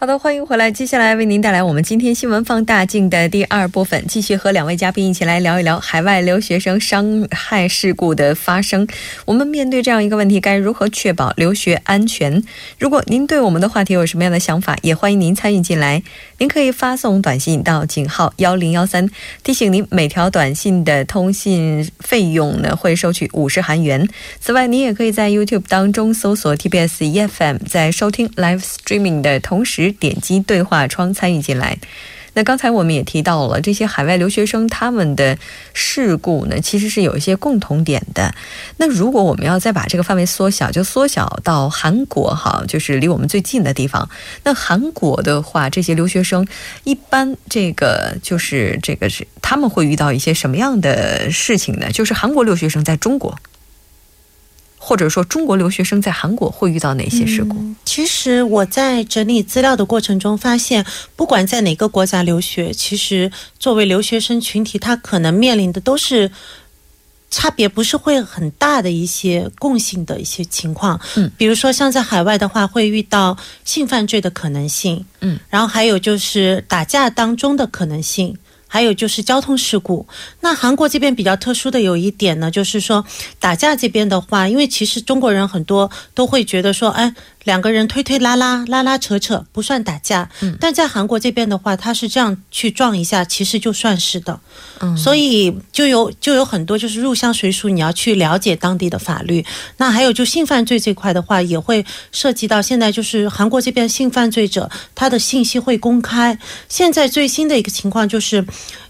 好的，欢迎回来。接下来为您带来我们今天新闻放大镜的第二部分，继续和两位嘉宾一起来聊一聊海外留学生伤害事故的发生。我们面对这样一个问题，该如何确保留学安全？如果您对我们的话题有什么样的想法，也欢迎您参与进来。您可以发送短信到井号幺零幺三，提醒您每条短信的通信费用呢会收取五十韩元。此外，您也可以在 YouTube 当中搜索 TBS EFM，在收听 Live Streaming 的同时。点击对话窗参与进来。那刚才我们也提到了这些海外留学生他们的事故呢，其实是有一些共同点的。那如果我们要再把这个范围缩小，就缩小到韩国哈，就是离我们最近的地方。那韩国的话，这些留学生一般这个就是这个是他们会遇到一些什么样的事情呢？就是韩国留学生在中国。或者说，中国留学生在韩国会遇到哪些事故？其实我在整理资料的过程中发现，不管在哪个国家留学，其实作为留学生群体，他可能面临的都是差别不是会很大的一些共性的一些情况。嗯，比如说像在海外的话，会遇到性犯罪的可能性。嗯，然后还有就是打架当中的可能性。还有就是交通事故。那韩国这边比较特殊的有一点呢，就是说打架这边的话，因为其实中国人很多都会觉得说，哎。两个人推推拉拉拉拉扯扯不算打架，嗯，但在韩国这边的话，他是这样去撞一下，其实就算是的，嗯，所以就有就有很多就是入乡随俗，你要去了解当地的法律。那还有就性犯罪这块的话，也会涉及到现在就是韩国这边性犯罪者他的信息会公开。现在最新的一个情况就是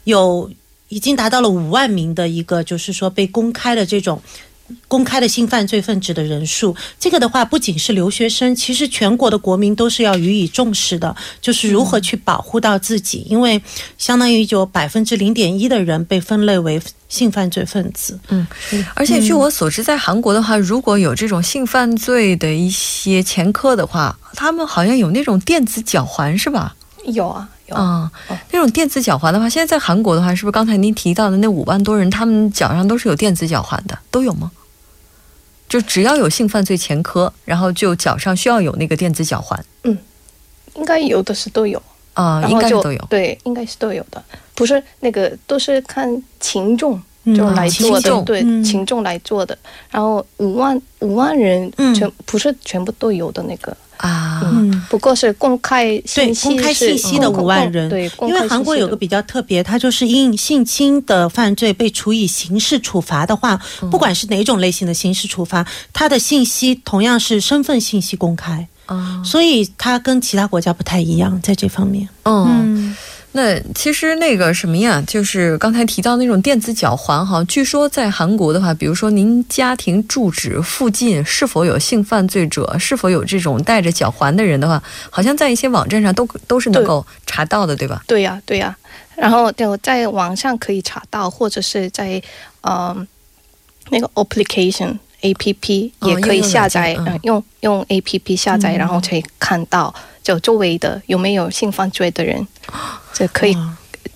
有已经达到了五万名的一个就是说被公开的这种。公开的性犯罪分子的人数，这个的话不仅是留学生，其实全国的国民都是要予以重视的。就是如何去保护到自己，因为相当于有百分之零点一的人被分类为性犯罪分子。嗯，而且据我所知，在韩国的话，如果有这种性犯罪的一些前科的话，他们好像有那种电子脚环，是吧？有啊，有啊。那种电子脚环的话，现在在韩国的话，是不是刚才您提到的那五万多人，他们脚上都是有电子脚环的，都有吗？就只要有性犯罪前科，然后就脚上需要有那个电子脚环。嗯，应该有的是都有啊，应该都有。对，应该是都有的，不是那个都是看轻重就来做的，对，群众来做的。然后五万五万人全不是全部都有的那个。啊，嗯，不过是公开信息，公开信息的五万人，对，因为韩国有个比较特别，它就是因性侵的犯罪被处以刑事处罚的话，不管是哪种类型的刑事处罚，它的信息同样是身份信息公开，啊，所以它跟其他国家不太一样，在这方面，嗯。那其实那个什么呀，就是刚才提到那种电子脚环哈。据说在韩国的话，比如说您家庭住址附近是否有性犯罪者，是否有这种带着脚环的人的话，好像在一些网站上都都是能够查到的，对吧？对呀，对呀。然后就在网上可以查到，或者是在嗯那个 application A P P 也可以下载，嗯，用用 A P P 下载，然后可以看到就周围的有没有性犯罪的人。这可以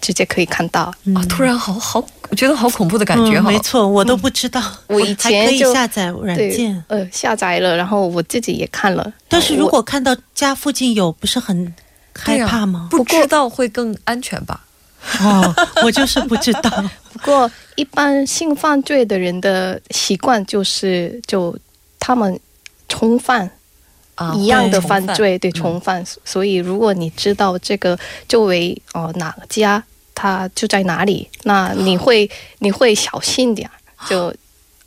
直接可以看到啊！突然好好，我觉得好恐怖的感觉哈。没错，我都不知道，我以前可以下载软件，呃，下载了，然后我自己也看了。但是如果看到家附近有，不是很害怕吗？不知道会更安全吧？哦，我就是不知道。不过一般性犯罪的人的习惯就是，就他们重犯。一样的犯罪，对重犯，所以如果你知道这个周围哦哪个家，他就在哪里，那你会 你会小心点，就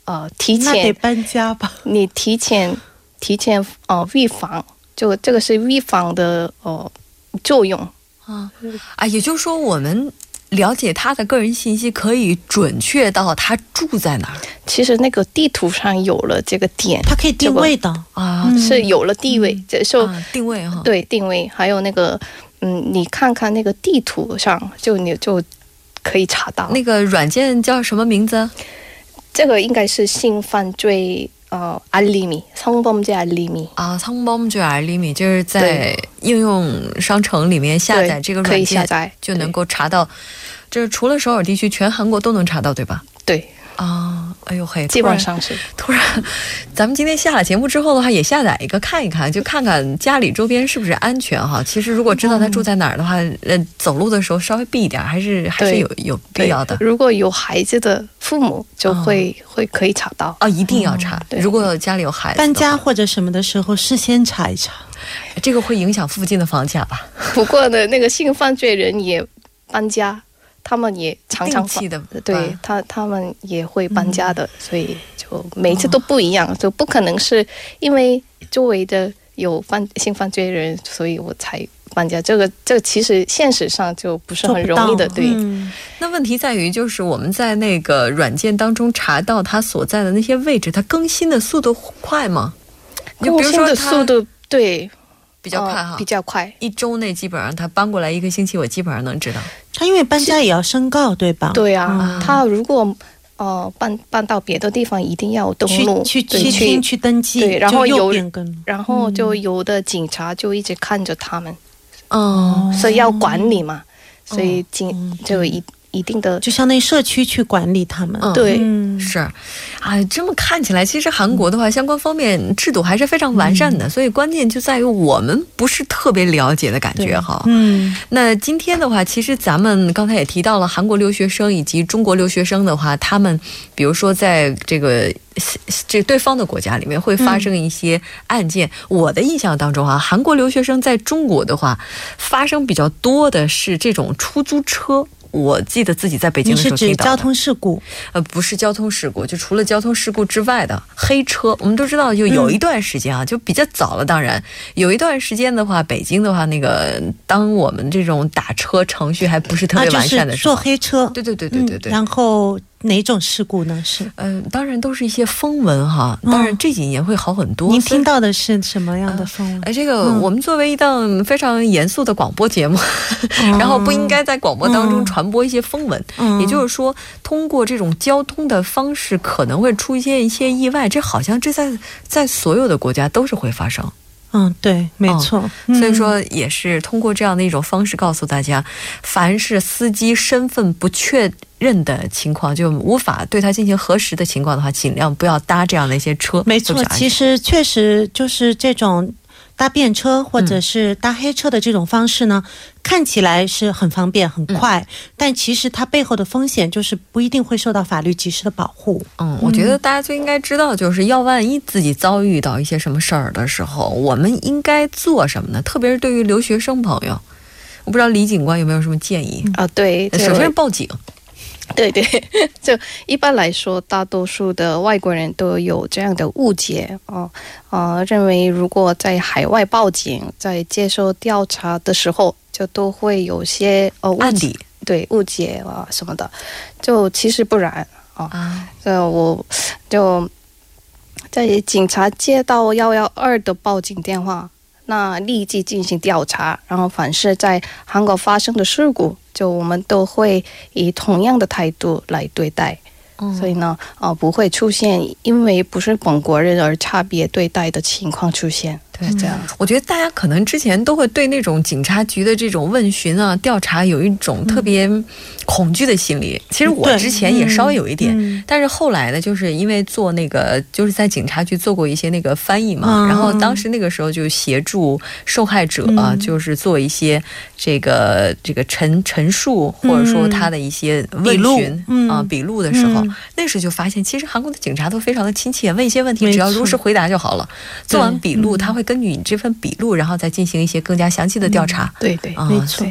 呃提前得搬家吧。你提前提前哦预防，就这个是预防的哦作用啊啊，也就是说我们。了解他的个人信息，可以准确到他住在哪儿。其实那个地图上有了这个点，它可以定位的啊，是有了地位，这就定位哈。对，定位还有那个，嗯，你看看那个地图上，就你就 可以查到。那个软件叫什么名字？这个应该是性犯罪呃알림이성범죄알림이啊，성범죄알림이就是在应用商城里面下载这个软件，就能够查到。 这是除了首尔地区，全韩国都能查到，对吧？对。啊，哎呦嘿，基本上是突然，咱们今天下了节目之后的话，也下载一个看一看，就看看家里周边是不是安全哈。其实如果知道他住在哪儿的话，呃，走路的时候稍微避一点，还是还是有有必要的。如果有孩子的父母，就会会可以查到啊，一定要查。如果家里有孩子，搬家或者什么的时候，事先查一查，这个会影响附近的房价吧？不过呢，那个性犯罪人也搬家。他们也常常的，对他他们也会搬家的，所以就每次都不一样，就不可能是因为周围的有犯性犯罪人，所以我才搬家。这个这个其实现实上就不是很容易的，对。那问题在于，就是我们在那个软件当中查到他所在的那些位置，它更新的速度快吗？更新的速度对。比较快哈，比较快，一周内基本上他搬过来一个星期，我基本上能知道。他因为搬家也要申告，对吧？对啊，他如果呃搬搬到别的地方，一定要登录去去去去登记，对，然后有然后就有的警察就一直看着他们，哦，所以要管理嘛，所以警就一。一定的，就相当于社区去管理他们。对，是，啊，这么看起来，其实韩国的话，相关方面制度还是非常完善的。所以关键就在于我们不是特别了解的感觉哈。嗯，那今天的话，其实咱们刚才也提到了韩国留学生以及中国留学生的话，他们比如说在这个这对方的国家里面会发生一些案件。我的印象当中啊，韩国留学生在中国的话，发生比较多的是这种出租车。我记得自己在北京的时候听到交通事故，呃，不是交通事故，就除了交通事故之外的黑车。我们都知道，就有一段时间啊，就比较早了。当然，有一段时间的话，北京的话，那个当我们这种打车程序还不是特别完善的时候，坐黑车，对对对对对对，然后。哪种事故呢？是嗯，当然都是一些风闻哈。当然这几年会好很多。您听到的是什么样的风闻？哎，这个我们作为一档非常严肃的广播节目，然后不应该在广播当中传播一些风闻。也就是说，通过这种交通的方式，可能会出现一些意外。这好像这在在所有的国家都是会发生。嗯，对，没错。所以说，也是通过这样的一种方式告诉大家，凡是司机身份不确认的情况，就无法对他进行核实的情况的话，尽量不要搭这样的一些车。没错，其实确实就是这种。搭便车或者是搭黑车的这种方式呢，看起来是很方便很快，但其实它背后的风险就是不一定会受到法律及时的保护。嗯，我觉得大家最应该知道，就是要万一自己遭遇到一些什么事儿的时候，我们应该做什么呢？特别是对于留学生朋友，我不知道李警官有没有什么建议啊？对，首先是报警。对 对，就一般来说，大多数的外国人都有这样的误解啊啊，认为如果在海外报警，在接受调查的时候，就都会有些呃误解，对误解啊什么的，就其实不然啊。这，我就在警察接到幺幺二的报警电话，那立即进行调查，然后凡是在韩国发生的事故。就我们都会以同样的态度来对待，所以呢，啊，不会出现因为不是本国人而差别对待的情况出现。对，这样。我觉得大家可能之前都会对那种警察局的这种问询啊、调查有一种特别恐惧的心理。其实我之前也稍微有一点，但是后来呢，就是因为做那个，就是在警察局做过一些那个翻译嘛，然后当时那个时候就协助受害者啊，就是做一些这个这个陈陈述，或者说他的一些问询啊笔录的时候，那时候就发现，其实韩国的警察都非常的亲切，问一些问题只要如实回答就好了。做完笔录，他会。根据你这份笔录，然后再进行一些更加详细的调查。对对，没错。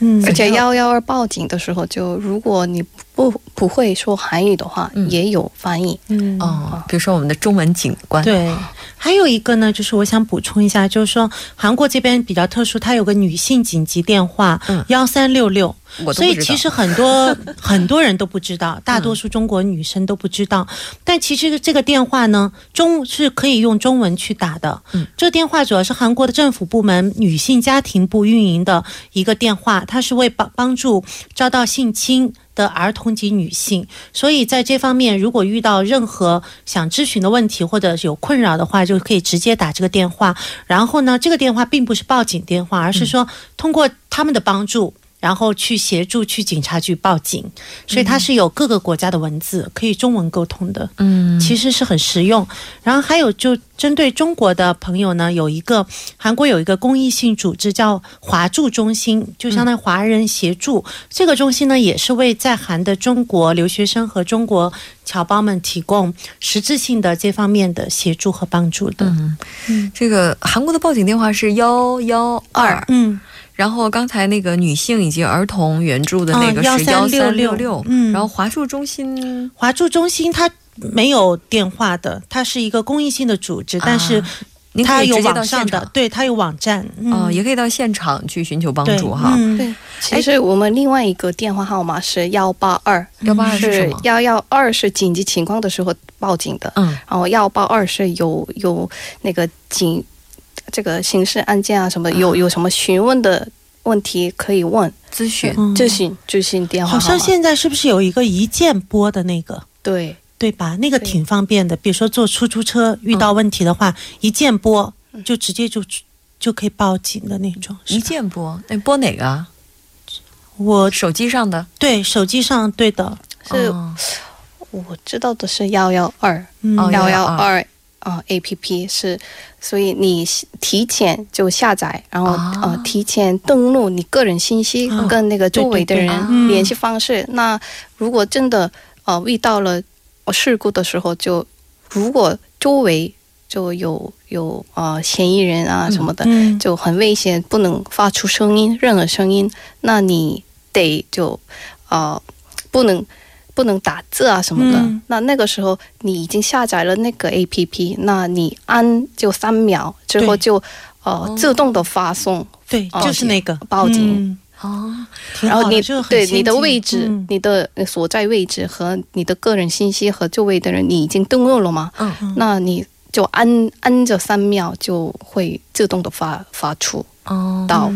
嗯，而且幺幺二报警的时候，就如果你不不会说韩语的话，也有翻译。嗯哦，比如说我们的中文警官。对，还有一个呢，就是我想补充一下，就是说韩国这边比较特殊，它有个女性紧急电话，幺三六六。所以其实很多 很多人都不知道，大多数中国女生都不知道。但其实这个电话呢，中是可以用中文去打的。嗯，这个电话主要是韩国的政府部门女性家庭部运营的一个电话。它是为帮帮助遭到性侵的儿童及女性，所以在这方面，如果遇到任何想咨询的问题或者有困扰的话，就可以直接打这个电话。然后呢，这个电话并不是报警电话，而是说通过他们的帮助。然后去协助去警察局报警，所以它是有各个国家的文字可以中文沟通的，嗯，其实是很实用。然后还有就针对中国的朋友呢，有一个韩国有一个公益性组织叫华驻中心，就相当于华人协助这个中心呢，也是为在韩的中国留学生和中国侨胞们提供实质性的这方面的协助和帮助的。嗯，这个韩国的报警电话是幺幺二，嗯。然后刚才那个女性以及儿童援助的那个是幺三六六，嗯，然后华驻中心，华驻中心它没有电话的，它是一个公益性的组织，但是它有网上的，对，它有网站，哦，也可以到现场去寻求帮助哈。对，其实我们另外一个电话号码是幺八二，幺八二是幺幺二是紧急情况的时候报警的，嗯，然后幺八二是有有那个警。这个刑事案件啊，什么有有什么询问的问题可以问咨询咨询咨询电话。好像现在是不是有一个一键拨的那个？对对吧？那个挺方便的。比如说坐出租车遇到问题的话，一键拨就直接就就可以报警的那种。一键拨，那拨哪个？我手机上的。对，手机上对的。是，我知道的是幺幺二幺幺二。啊，A P P 是，所以你提前就下载，然后呃提前登录你个人信息跟那个周围的人联系方式。那如果真的呃遇到了事故的时候，就如果周围就有有呃嫌疑人啊什么的，就很危险，不能发出声音，任何声音，那你得就呃不能。不能打字啊什么的，那那个时候你已经下载了那个 A P P，那你按就三秒之后就呃自动的发送，对，就是那个。报警。哦，然后你对你的位置、你的所在位置和你的个人信息和周围的人，你已经登录了吗？嗯，那你就按按着三秒就会自动的发发出。哦，到。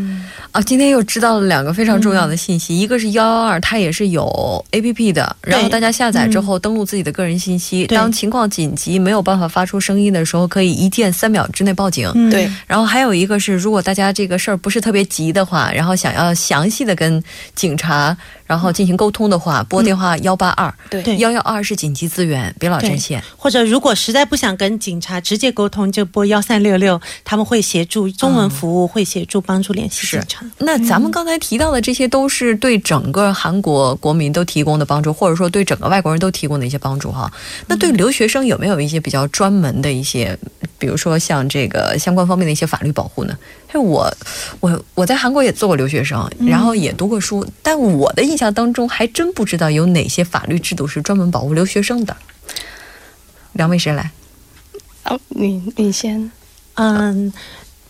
啊，今天又知道了两个非常重要的信息，一个是幺幺二，它也是有 A P P 的，然后大家下载之后登录自己的个人信息，当情况紧急没有办法发出声音的时候，可以一键三秒之内报警。对，然后还有一个是，如果大家这个事儿不是特别急的话，然后想要详细的跟警察。然后进行沟通的话，拨电话幺八二，对，幺幺二是紧急资源，别老占线。或者如果实在不想跟警察直接沟通，就拨幺三六六，他们会协助中文服务，会协助帮助联系警察。那咱们刚才提到的这些都是对整个韩国国民都提供的帮助，或者说对整个外国人都提供的一些帮助哈。那对留学生有没有一些比较专门的一些，比如说像这个相关方面的一些法律保护呢？因为我，我我在韩国也做过留学生，然后也读过书，但我的印象当中还真不知道有哪些法律制度是专门保护留学生的。两位谁来？哦，你你先。嗯，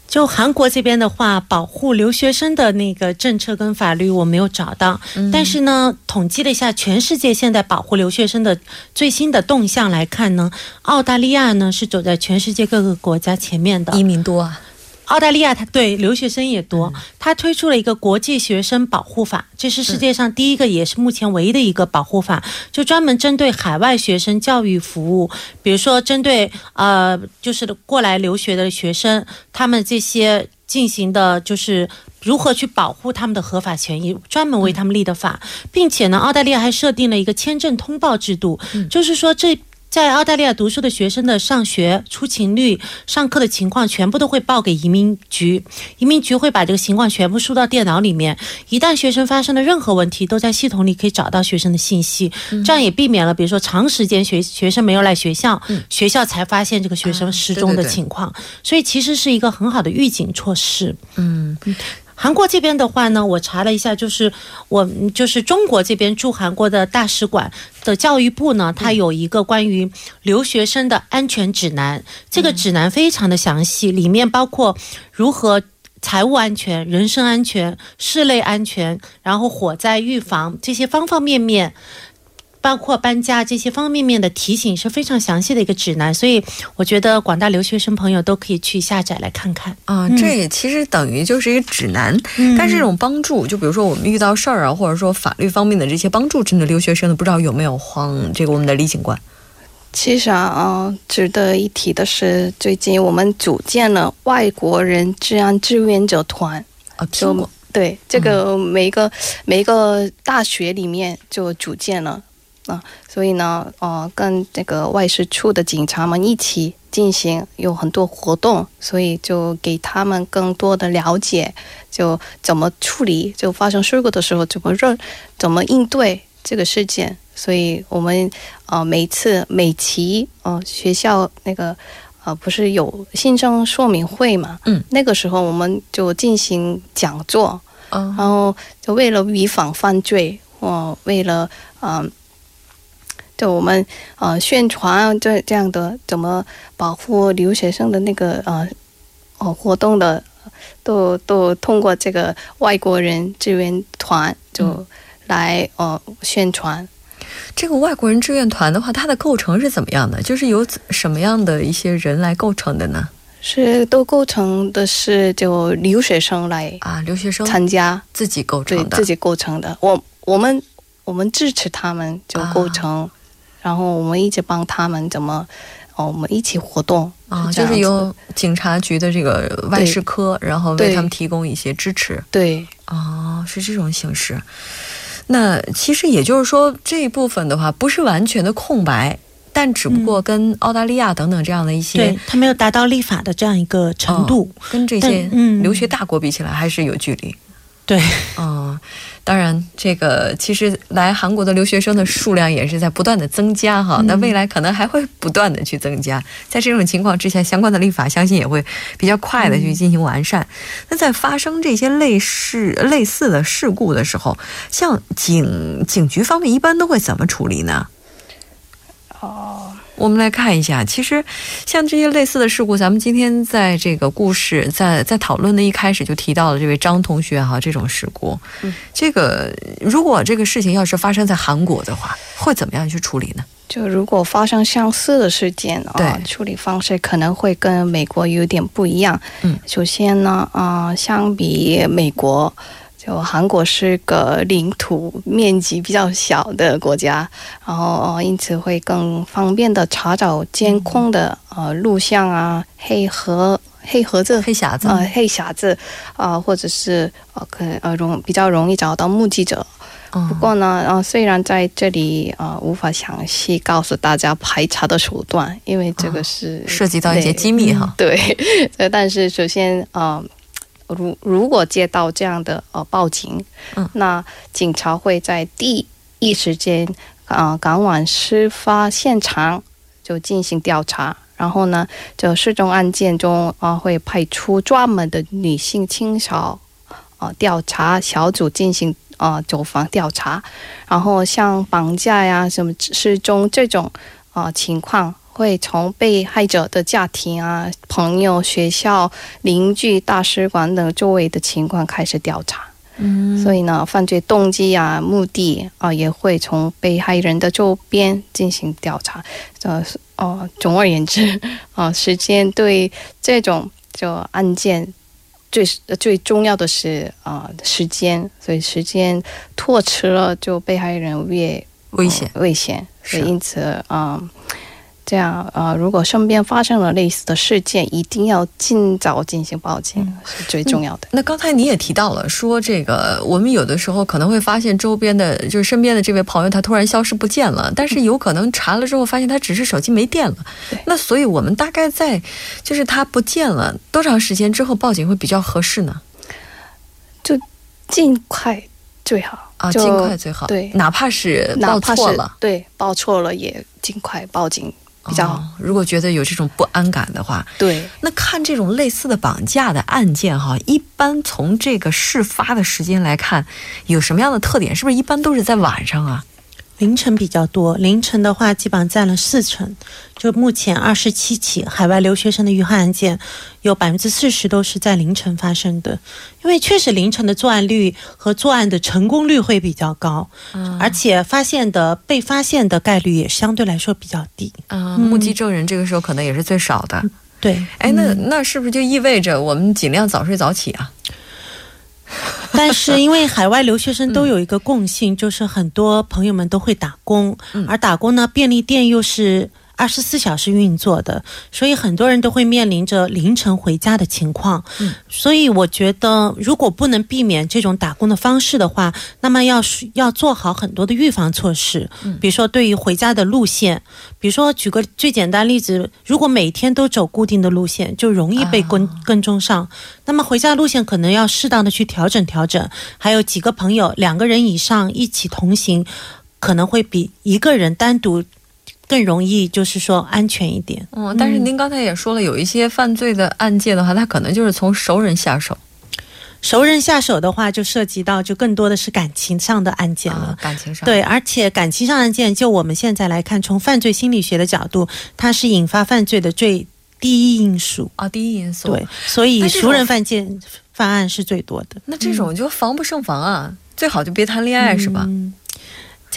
就韩国这边的话，保护留学生的那个政策跟法律我没有找到，但是呢，统计了一下全世界现在保护留学生的最新的动向来看呢，澳大利亚呢是走在全世界各个国家前面的，移民多啊。澳大利亚，它对留学生也多，它推出了一个国际学生保护法，这是世界上第一个，也是目前唯一的一个保护法，就专门针对海外学生教育服务，比如说针对呃，就是过来留学的学生，他们这些进行的就是如何去保护他们的合法权益，专门为他们立的法，并且呢，澳大利亚还设定了一个签证通报制度，就是说这。在澳大利亚读书的学生的上学出勤率、上课的情况，全部都会报给移民局。移民局会把这个情况全部输到电脑里面。一旦学生发生了任何问题，都在系统里可以找到学生的信息。这样也避免了，比如说长时间学学生没有来学校，学校才发现这个学生失踪的情况。所以其实是一个很好的预警措施。嗯。韩国这边的话呢，我查了一下，就是我就是中国这边驻韩国的大使馆的教育部呢，它有一个关于留学生的安全指南。这个指南非常的详细，里面包括如何财务安全、人身安全、室内安全，然后火灾预防这些方方面面。包括搬家这些方方面面的提醒是非常详细的一个指南，所以我觉得广大留学生朋友都可以去下载来看看啊。这也其实等于就是一个指南，但是这种帮助，就比如说我们遇到事儿啊，或者说法律方面的这些帮助，真的留学生呢，不知道有没有慌？这个我们的李警官。其实啊，值得一提的是，最近我们组建了外国人治安志愿者团啊，听过。对，这个每一个每一个大学里面就组建了啊，所以呢，呃，跟这个外事处的警察们一起进行有很多活动，所以就给他们更多的了解，就怎么处理，就发生事故的时候怎么认，怎么应对这个事件。所以我们呃每次每期呃学校那个呃不是有新生说明会嘛？嗯，那个时候我们就进行讲座，嗯然后就为了预防犯罪，或为了嗯，就我们呃宣传这这样的怎么保护留学生的那个呃哦活动的，都都通过这个外国人志愿团就来呃宣传。这个外国人志愿团的话，它的构成是怎么样的？就是由什么样的一些人来构成的呢？是都构成的是就留学生来啊，留学生参加自己构成的，自己构成的。我我们我们支持他们就构成，然后我们一直帮他们怎么哦，我们一起活动啊，就是由警察局的这个外事科，然后为他们提供一些支持。对，哦，是这种形式。那其实也就是说，这一部分的话不是完全的空白，但只不过跟澳大利亚等等这样的一些，对，它没有达到立法的这样一个程度，跟这些留学大国比起来还是有距离。对，嗯。当然，这个其实来韩国的留学生的数量也是在不断的增加哈。那未来可能还会不断的去增加。在这种情况之下，相关的立法相信也会比较快的去进行完善。那在发生这些类似类似的事故的时候，像警警局方面一般都会怎么处理呢？哦。我们来看一下，其实像这些类似的事故，咱们今天在这个故事在在讨论的一开始就提到了这位张同学哈，这种事故，嗯，这个如果这个事情要是发生在韩国的话，会怎么样去处理呢？就如果发生相似的事件啊，处理方式可能会跟美国有点不一样。嗯，首先呢，啊，相比美国。就韩国是个领土面积比较小的国家，然后因此会更方便的查找监控的呃录像啊、黑盒、黑盒子、黑匣子啊、黑匣子啊，或者是呃可呃容比较容易找到目击者。不过呢，呃虽然在这里呃无法详细告诉大家排查的手段，因为这个是涉及到一些机密哈。对，但是首先啊。如如果接到这样的呃报警，嗯，那警察会在第一时间啊赶往事发现场就进行调查，然后呢，就失踪案件中啊会派出专门的女性清扫啊调查小组进行啊走访调查，然后像绑架呀什么失踪这种啊情况。会从被害者的家庭啊、朋友、学校、邻居、大使馆等周围的情况开始调查。嗯，所以呢，犯罪动机啊、目的啊，也会从被害人的周边进行调查。呃，哦，总而言之，啊，时间对这种就案件最最重要的是啊时间，所以时间拖迟了，就被害人越危险危险。所以因此啊。这样啊，如果身边发生了类似的事件，一定要尽早进行报警，是最重要的。那刚才你也提到了，说这个我们有的时候可能会发现周边的，就是身边的这位朋友他突然消失不见了，但是有可能查了之后发现他只是手机没电了。那所以我们大概在就是他不见了多长时间之后报警会比较合适呢？就尽快最好啊，尽快最好。对，哪怕是报错了，对，报错了也尽快报警。比较好。如果觉得有这种不安感的话，对，那看这种类似的绑架的案件哈，一般从这个事发的时间来看，有什么样的特点？是不是一般都是在晚上啊？凌晨比较多，凌晨的话基本上占了四成。就目前二十七起海外留学生的遇害案件，有百分之四十都是在凌晨发生的。因为确实凌晨的作案率和作案的成功率会比较高，而且发现的被发现的概率也相对来说比较低。啊，目击证人这个时候可能也是最少的。对，哎，那那是不是就意味着我们尽量早睡早起啊？但是因为海外留学生都有一个共性，就是很多朋友们都会打工，而打工呢，便利店又是。二十四小时运作的，所以很多人都会面临着凌晨回家的情况。嗯，所以我觉得，如果不能避免这种打工的方式的话，那么要要做好很多的预防措施。嗯，比如说对于回家的路线，比如说举个最简单例子，如果每天都走固定的路线，就容易被跟跟踪上。那么回家路线可能要适当的去调整调整。还有几个朋友，两个人以上一起同行，可能会比一个人单独。更容易，就是说安全一点。嗯，但是您刚才也说了，有一些犯罪的案件的话，他可能就是从熟人下手。熟人下手的话，就涉及到就更多的是感情上的案件了。感情上对，而且感情上案件，就我们现在来看，从犯罪心理学的角度，它是引发犯罪的最第一因素啊，第一因素。对，所以熟人犯贱犯案是最多的。那这种就防不胜防啊，最好就别谈恋爱，是吧？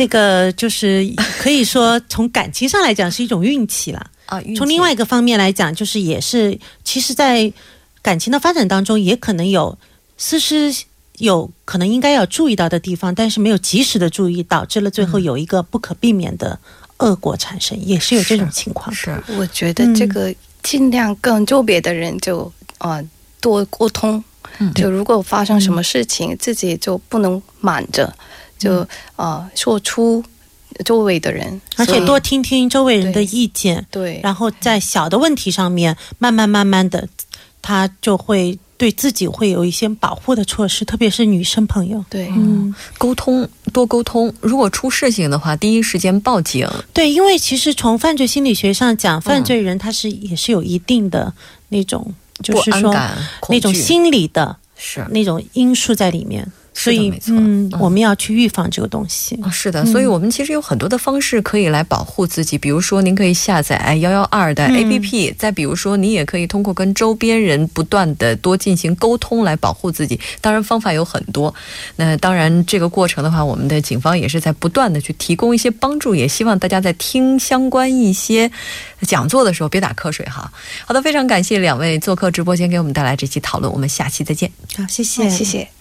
这个就是可以说从感情上来讲是一种运气了啊。从另外一个方面来讲，就是也是其实，在感情的发展当中，也可能有思思有可能应该要注意到的地方，但是没有及时的注意，导致了最后有一个不可避免的恶果产生，也是有这种情况。是，我觉得这个尽量跟周边的人就啊多沟通，就如果发生什么事情，自己就不能瞒着。就啊，说出周围的人，而且多听听周围人的意见，对，然后在小的问题上面，慢慢慢慢的，他就会对自己会有一些保护的措施，特别是女生朋友，对，嗯，沟通多沟通，如果出事情的话，第一时间报警，对，因为其实从犯罪心理学上讲，犯罪人他是也是有一定的那种，就是说那种心理的，是。那种因素在里面。所以，嗯，我们要去预防这个东西啊。是的，所以我们其实有很多的方式可以来保护自己。比如说，您可以下载幺幺二的 APP；再比如说，你也可以通过跟周边人不断的多进行沟通来保护自己。当然，方法有很多。那当然，这个过程的话，我们的警方也是在不断的去提供一些帮助。也希望大家在听相关一些讲座的时候别打瞌睡哈。好的，非常感谢两位做客直播间给我们带来这期讨论。我们下期再见。好，谢谢，谢谢。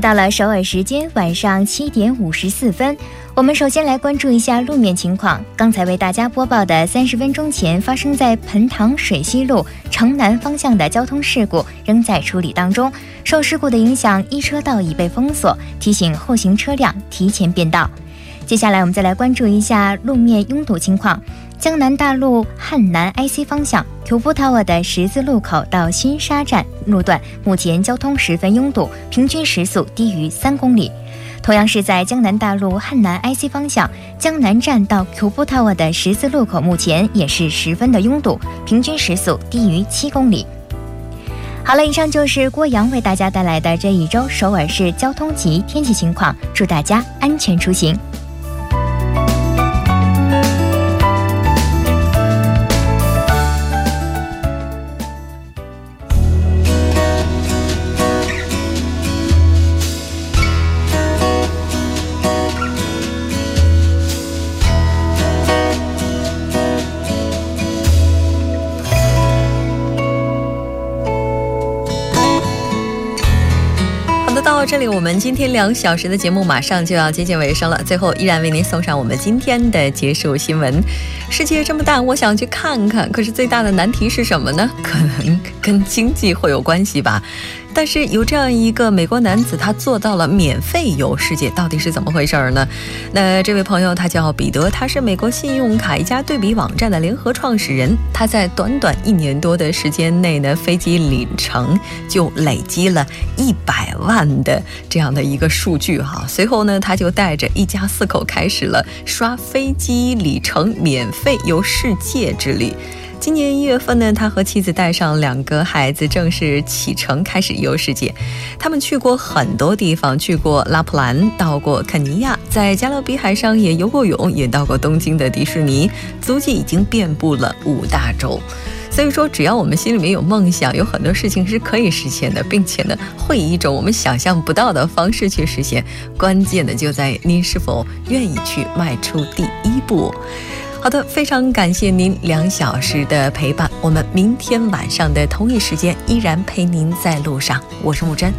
到了首尔时间晚上七点五十四分，我们首先来关注一下路面情况。刚才为大家播报的三十分钟前发生在盆塘水西路城南方向的交通事故仍在处理当中，受事故的影响，一车道已被封锁，提醒后行车辆提前变道。接下来我们再来关注一下路面拥堵情况。江南大路汉南 IC 方向 Q 波 Tower 的十字路口到新沙站路段，目前交通十分拥堵，平均时速低于三公里。同样是在江南大路汉南 IC 方向，江南站到 Q 波 Tower 的十字路口，目前也是十分的拥堵，平均时速低于七公里。好了，以上就是郭阳为大家带来的这一周首尔市交通及天气情况，祝大家安全出行。这里我们今天两小时的节目马上就要接近尾声了，最后依然为您送上我们今天的结束新闻。世界这么大，我想去看看，可是最大的难题是什么呢？可能跟经济会有关系吧。但是有这样一个美国男子，他做到了免费游世界，到底是怎么回事儿呢？那这位朋友他叫彼得，他是美国信用卡一家对比网站的联合创始人。他在短短一年多的时间内呢，飞机里程就累积了一百万的这样的一个数据哈。随后呢，他就带着一家四口开始了刷飞机里程免费游世界之旅。今年一月份呢，他和妻子带上两个孩子，正式启程开始游世界。他们去过很多地方，去过拉普兰，到过肯尼亚，在加勒比海上也游过泳，也到过东京的迪士尼，足迹已经遍布了五大洲。所以说，只要我们心里面有梦想，有很多事情是可以实现的，并且呢，会以一种我们想象不到的方式去实现。关键的就在您是否愿意去迈出第一步。好的，非常感谢您两小时的陪伴。我们明天晚上的同一时间依然陪您在路上。我是木真。